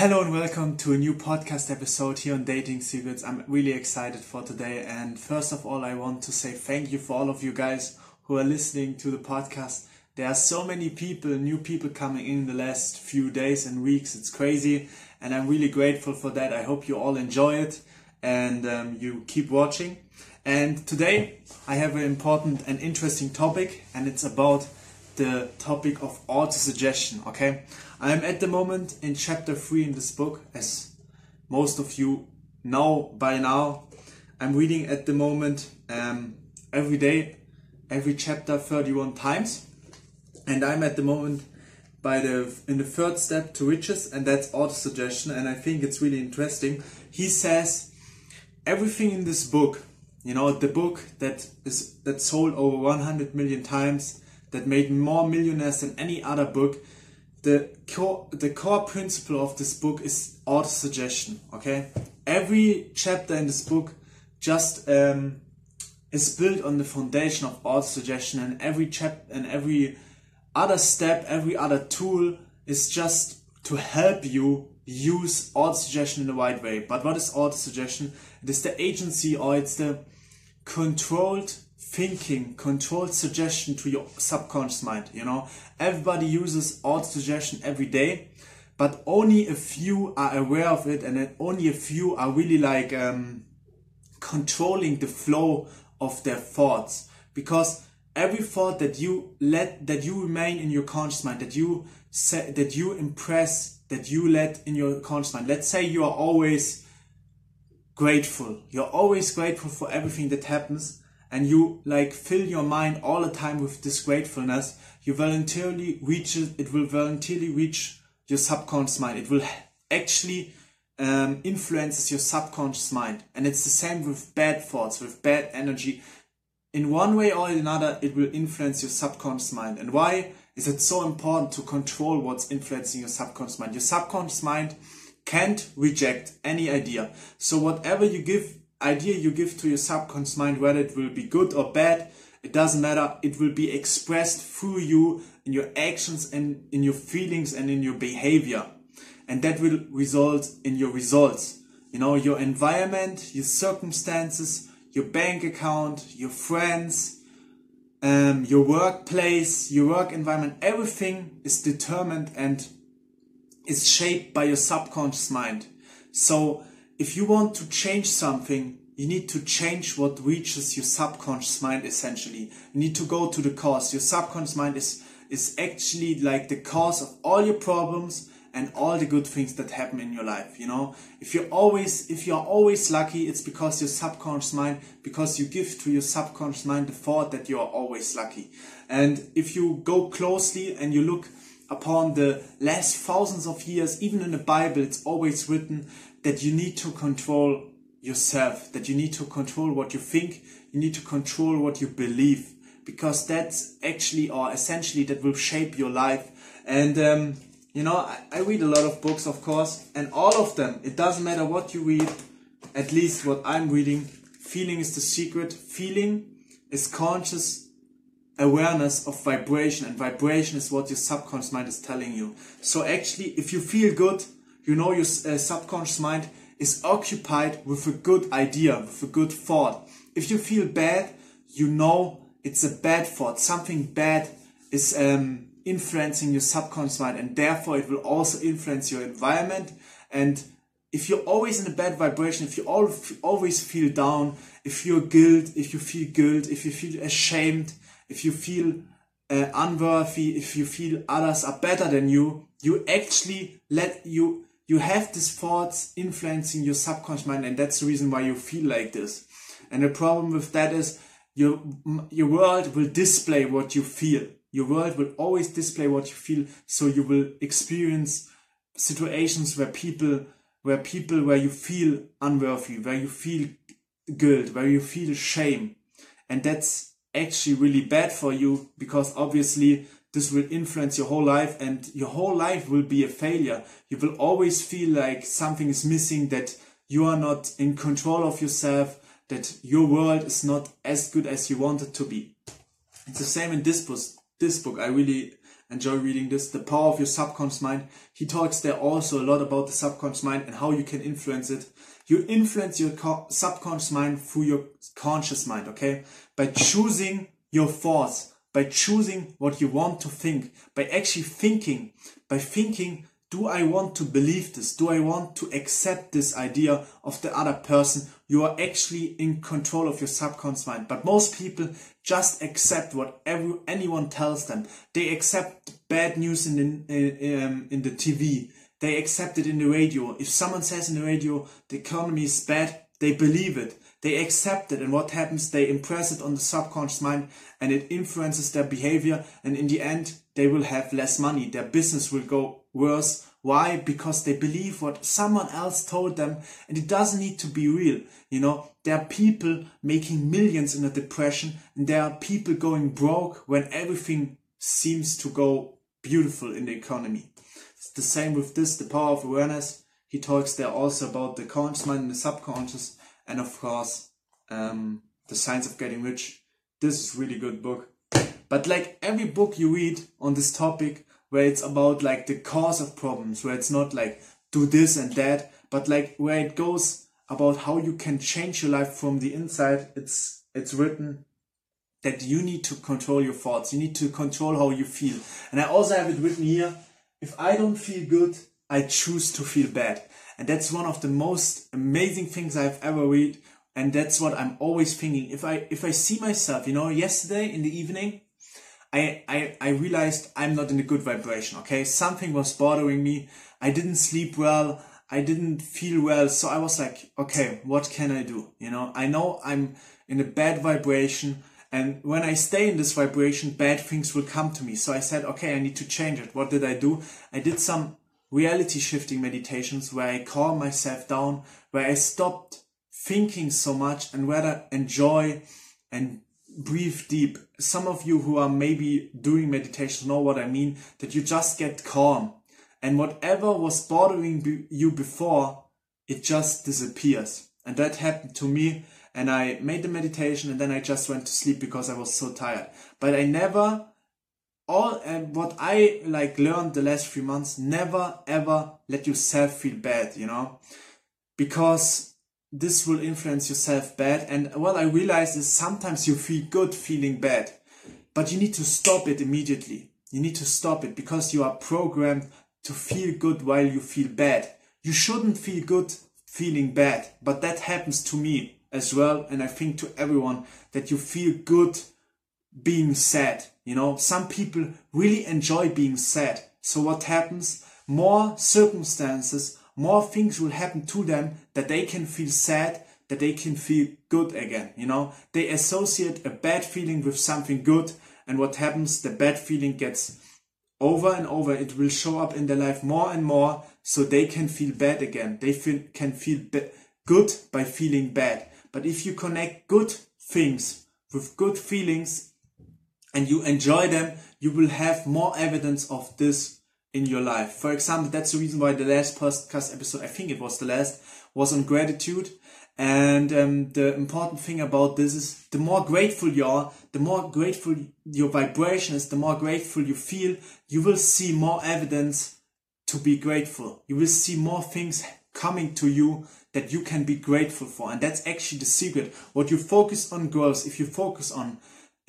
Hello and welcome to a new podcast episode here on Dating Secrets. I'm really excited for today. And first of all, I want to say thank you for all of you guys who are listening to the podcast. There are so many people, new people coming in the last few days and weeks. It's crazy. And I'm really grateful for that. I hope you all enjoy it and um, you keep watching. And today I have an important and interesting topic, and it's about the topic of auto suggestion. Okay, I'm at the moment in chapter three in this book, as most of you know by now. I'm reading at the moment um, every day, every chapter 31 times, and I'm at the moment by the in the third step to riches, and that's auto suggestion. And I think it's really interesting. He says everything in this book, you know, the book that is that sold over 100 million times that made more millionaires than any other book. The core, the core principle of this book is auto suggestion. Okay, every chapter in this book just um, is built on the foundation of auto suggestion, and every chap and every other step, every other tool is just to help you use auto suggestion in the right way. But what is auto suggestion? It is the agency or it's the controlled thinking, controlled suggestion to your subconscious mind. You know, everybody uses auto suggestion every day, but only a few are aware of it, and only a few are really like um, controlling the flow of their thoughts. Because every thought that you let that you remain in your conscious mind, that you say, that you impress, that you let in your conscious mind. Let's say you are always grateful. You're always grateful for everything that happens and you like fill your mind all the time with this gratefulness, you voluntarily reach it, it will voluntarily reach your subconscious mind. It will actually um, influences your subconscious mind. And it's the same with bad thoughts, with bad energy. In one way or another, it will influence your subconscious mind. And why is it so important to control what's influencing your subconscious mind? Your subconscious mind can't reject any idea. So whatever you give idea you give to your subconscious mind, whether it will be good or bad, it doesn't matter. It will be expressed through you in your actions and in your feelings and in your behavior. And that will result in your results. You know, your environment, your circumstances, your bank account, your friends, um, your workplace, your work environment, everything is determined and is shaped by your subconscious mind. So if you want to change something, you need to change what reaches your subconscious mind essentially. You need to go to the cause. Your subconscious mind is, is actually like the cause of all your problems and all the good things that happen in your life, you know? If you're always, if you're always lucky, it's because your subconscious mind, because you give to your subconscious mind the thought that you are always lucky. And if you go closely and you look upon the last thousands of years, even in the Bible, it's always written that you need to control yourself, that you need to control what you think, you need to control what you believe, because that's actually or essentially that will shape your life. And um, you know, I, I read a lot of books, of course, and all of them, it doesn't matter what you read, at least what I'm reading, feeling is the secret. Feeling is conscious awareness of vibration, and vibration is what your subconscious mind is telling you. So actually, if you feel good, you know your uh, subconscious mind is occupied with a good idea, with a good thought. If you feel bad, you know it's a bad thought. Something bad is um, influencing your subconscious mind, and therefore it will also influence your environment. And if you're always in a bad vibration, if you always feel down, if you're guilt, if you feel guilt, if you feel ashamed, if you feel uh, unworthy, if you feel others are better than you, you actually let you you have these thoughts influencing your subconscious mind and that's the reason why you feel like this. And the problem with that is your your world will display what you feel. Your world will always display what you feel. So you will experience situations where people where people where you feel unworthy where you feel guilt where you feel shame. And that's actually really bad for you because obviously this will influence your whole life and your whole life will be a failure. You will always feel like something is missing, that you are not in control of yourself, that your world is not as good as you want it to be. It's the same in this book. This book, I really enjoy reading this, The Power of Your Subconscious Mind. He talks there also a lot about the subconscious mind and how you can influence it. You influence your subconscious mind through your conscious mind, okay? By choosing your thoughts, by choosing what you want to think, by actually thinking, by thinking do I want to believe this? Do I want to accept this idea of the other person? You are actually in control of your subconscious mind. But most people just accept what every, anyone tells them. They accept bad news in the, in, um, in the TV. They accept it in the radio. If someone says in the radio the economy is bad, they believe it. They accept it. And what happens? They impress it on the subconscious mind and it influences their behavior. And in the end, they will have less money. Their business will go worse. Why? Because they believe what someone else told them and it doesn't need to be real. You know, there are people making millions in a depression and there are people going broke when everything seems to go beautiful in the economy. It's the same with this, the power of awareness. He talks there also about the conscious mind and the subconscious and of course, um, the science of getting rich. This is really good book. But like every book you read on this topic, where it's about like the cause of problems, where it's not like do this and that, but like where it goes about how you can change your life from the inside. It's it's written that you need to control your thoughts. You need to control how you feel. And I also have it written here. If I don't feel good, I choose to feel bad. And that's one of the most amazing things I've ever read. And that's what I'm always thinking. If I if I see myself, you know, yesterday in the evening, I, I, I realized I'm not in a good vibration, okay? Something was bothering me. I didn't sleep well. I didn't feel well. So I was like, okay, what can I do? You know, I know I'm in a bad vibration. And when I stay in this vibration, bad things will come to me. So I said, okay, I need to change it. What did I do? I did some reality shifting meditations where I calm myself down, where I stopped thinking so much and rather enjoy and breathe deep. Some of you who are maybe doing meditation know what I mean, that you just get calm and whatever was bothering you before, it just disappears. And that happened to me and I made the meditation and then I just went to sleep because I was so tired. But I never all and what I like learned the last few months, never ever let yourself feel bad, you know, because this will influence yourself bad. And what I realized is sometimes you feel good feeling bad, but you need to stop it immediately. You need to stop it because you are programmed to feel good while you feel bad. You shouldn't feel good feeling bad, but that happens to me as well. And I think to everyone that you feel good being sad. You know, some people really enjoy being sad. So what happens? More circumstances more things will happen to them that they can feel sad, that they can feel good again. You know, they associate a bad feeling with something good, and what happens? The bad feeling gets over and over. It will show up in their life more and more, so they can feel bad again. They feel, can feel good by feeling bad. But if you connect good things with good feelings and you enjoy them, you will have more evidence of this in your life. For example, that's the reason why the last podcast episode, I think it was the last, was on gratitude. And um, the important thing about this is the more grateful you are, the more grateful your vibration is, the more grateful you feel, you will see more evidence to be grateful. You will see more things coming to you that you can be grateful for. And that's actually the secret. What you focus on grows. If you focus on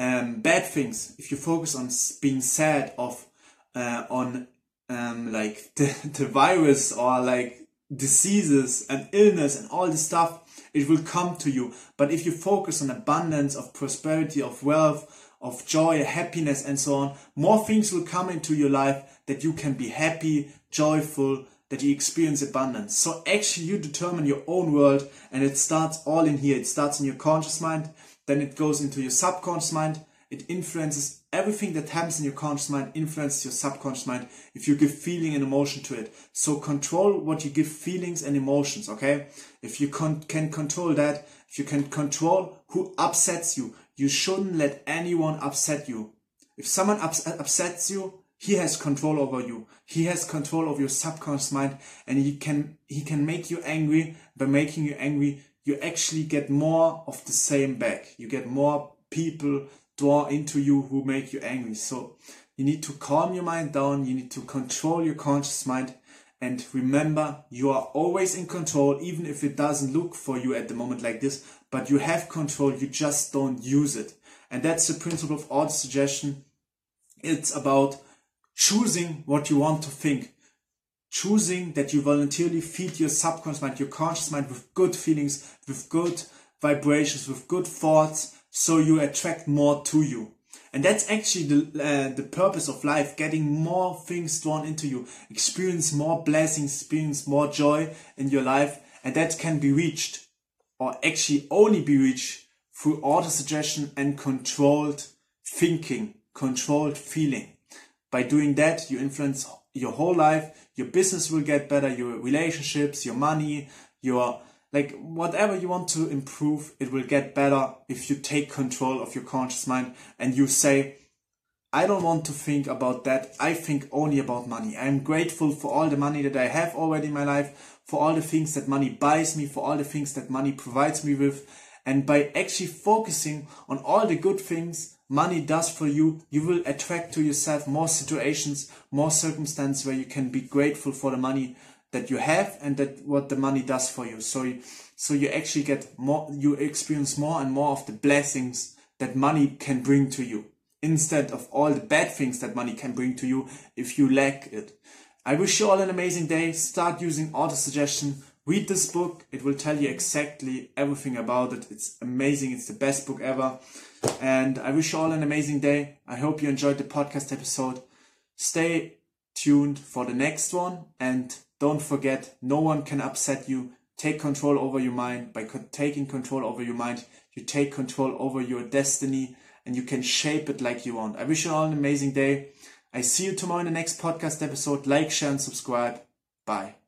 um, bad things, if you focus on being sad, of uh, on um, like the, the virus or like diseases and illness and all this stuff, it will come to you. But if you focus on abundance of prosperity, of wealth, of joy, happiness, and so on, more things will come into your life that you can be happy, joyful, that you experience abundance. So actually you determine your own world and it starts all in here. It starts in your conscious mind, then it goes into your subconscious mind, it influences everything that happens in your conscious mind influences your subconscious mind if you give feeling and emotion to it. So control what you give feelings and emotions okay? If you con- can control that if you can control who upsets you you shouldn't let anyone upset you. If someone ups- upsets you he has control over you. He has control over your subconscious mind and he can he can make you angry by making you angry you actually get more of the same back you get more people draw into you who make you angry. So You need to calm your mind down. You need to control your conscious mind. And remember, you are always in control, even if it doesn't look for you at the moment like this, but you have control. You just don't use it. And that's the principle of auto suggestion. It's about choosing what you want to think choosing that you voluntarily feed your subconscious mind, your conscious mind with good feelings, with good vibrations, with good thoughts, so you attract more to you. And that's actually the, uh, the purpose of life, getting more things drawn into you, experience more blessings, experience more joy in your life. And that can be reached or actually only be reached through auto suggestion and controlled thinking, controlled feeling. By doing that, you influence your whole life. Your business will get better, your relationships, your money, your like whatever you want to improve, it will get better if you take control of your conscious mind and you say, I don't want to think about that. I think only about money. I'm grateful for all the money that I have already in my life, for all the things that money buys me, for all the things that money provides me with. And by actually focusing on all the good things money does for you, you will attract to yourself more situations, more circumstances where you can be grateful for the money that you have and that what the money does for you. So, you, so you actually get more, you experience more and more of the blessings that money can bring to you instead of all the bad things that money can bring to you if you lack it. I wish you all an amazing day. Start using auto suggestion. Read this book. It will tell you exactly everything about it. It's amazing. It's the best book ever. And I wish you all an amazing day. I hope you enjoyed the podcast episode. Stay tuned for the next one. And don't forget, no one can upset you. Take control over your mind. By co- taking control over your mind, you take control over your destiny and you can shape it like you want. I wish you all an amazing day. I see you tomorrow in the next podcast episode. Like, share, and subscribe. Bye.